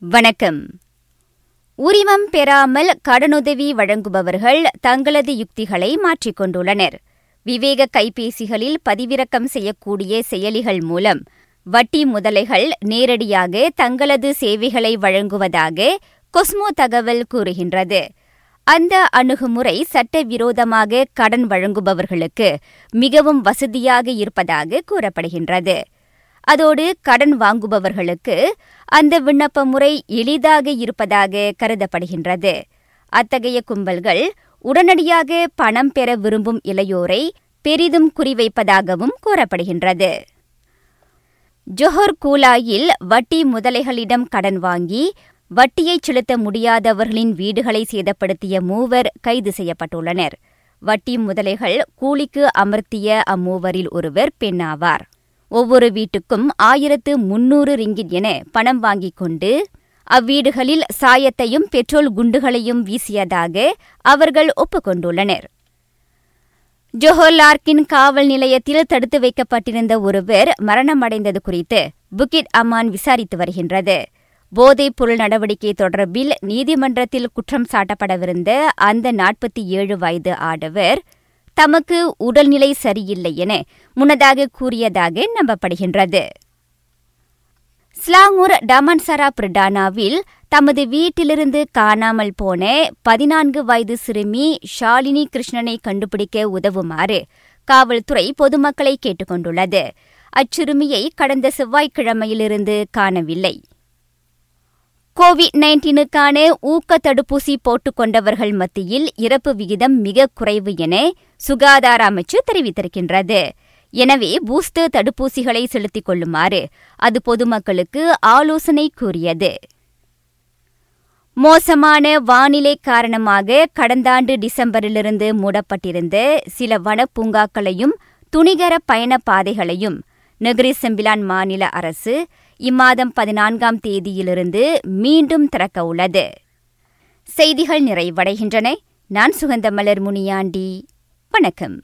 வணக்கம். உரிமம் பெறாமல் கடனுதவி வழங்குபவர்கள் தங்களது யுக்திகளை மாற்றிக்கொண்டுள்ளனர். விவேக கைபேசிகளில் பதிவிறக்கம் செய்யக்கூடிய செயலிகள் மூலம் வட்டி முதலைகள் நேரடியாக தங்களது சேவைகளை வழங்குவதாக கொஸ்மோ தகவல் கூறுகின்றது. அந்த அணுகுமுறை சட்டவிரோதமாக கடன் வழங்குபவர்களுக்கு மிகவும் வசதியாக இருப்பதாக கூறப்படுகின்றது. அதோடு கடன் வாங்குபவர்களுக்கு அந்த விண்ணப்ப முறை எளிதாக இருப்பதாக கருதப்படுகின்றது. அத்தகைய கும்பல்கள் உடனடியாக பணம் பெற விரும்பும் இளையோரை பெரிதும் குறிவைப்பதாகவும் கூறப்படுகின்றது. ஜொஹர் கூலாயில் வட்டி முதலைகளிடம் கடன் வாங்கி வட்டியை செலுத்த முடியாதவர்களின் வீடுகளை சேதப்படுத்திய மூவர் கைது செய்யப்பட்டுள்ளனர். வட்டி முதலைகள் கூலிக்கு அமர்த்திய அம்மூவரில் ஒருவர் பெண்ணாவார். ஒவ்வொரு வீட்டுக்கும் ஆயிரத்து முன்னூறு ரிங்கிட் என பணம் வாங்கிக் கொண்டு அவ்வீடுகளில் சாயத்தையும் பெட்ரோல் குண்டுகளையும் வீசியதாக அவர்கள் ஒப்புக்கொண்டுள்ளனர் ஜொஹோலார்க்கின் காவல் நிலையத்தில் தடுத்து வைக்கப்பட்டிருந்த ஒருவர் மரணமடைந்தது குறித்து புக்கிட் அமான் விசாரித்து வருகின்றது. போதைப் பொருள் நடவடிக்கை தொடர்பில் நீதிமன்றத்தில் குற்றம் சாட்டப்படவிருந்த அந்த நாற்பத்தி ஏழு வயது ஆடவர் தமக்கு உடல்நிலை சரியில்லை என முன்னதாக கூறியதாக நம்பப்படுகின்றது. ஸ்லாங்கூர் டமன்சரா பிரிடானாவில் தமது வீட்டிலிருந்து காணாமல் போன பதினான்கு வயது சிறுமி ஷாலினி கிருஷ்ணனை கண்டுபிடிக்க உதவுமாறு காவல்துறை பொதுமக்களை கேட்டுக்கொண்டுள்ளது. அச்சிறுமியை கடந்த செவ்வாய்க்கிழமையிலிருந்து காணவில்லை. கோவிட் நைன்டீனுக்கான ஊக்க தடுப்பூசி போட்டுக் கொண்டவர்கள் மத்தியில் இறப்பு விகிதம் மிக குறைவு என சுகாதார அமைச்சு தெரிவித்திருக்கின்றது. எனவே பூஸ்டர் தடுப்பூசிகளை செலுத்திக் கொள்ளுமாறு அது பொதுமக்களுக்கு ஆலோசனை கூறியது. மோசமான வானிலை காரணமாக கடந்த ஆண்டு டிசம்பரிலிருந்து மூடப்பட்டிருந்த சில வனப்பூங்காக்களையும் துணிகர பயண பாதைகளையும் நெகிரி செம்பிலான் மாநில அரசு இம்மாதம் பதினான்காம் தேதியிலிருந்து மீண்டும் திறக்க உள்ளது செய்திகள் நிறைவடைகின்றன. நான் சுகந்தமலர் முனியாண்டி. வணக்கம்.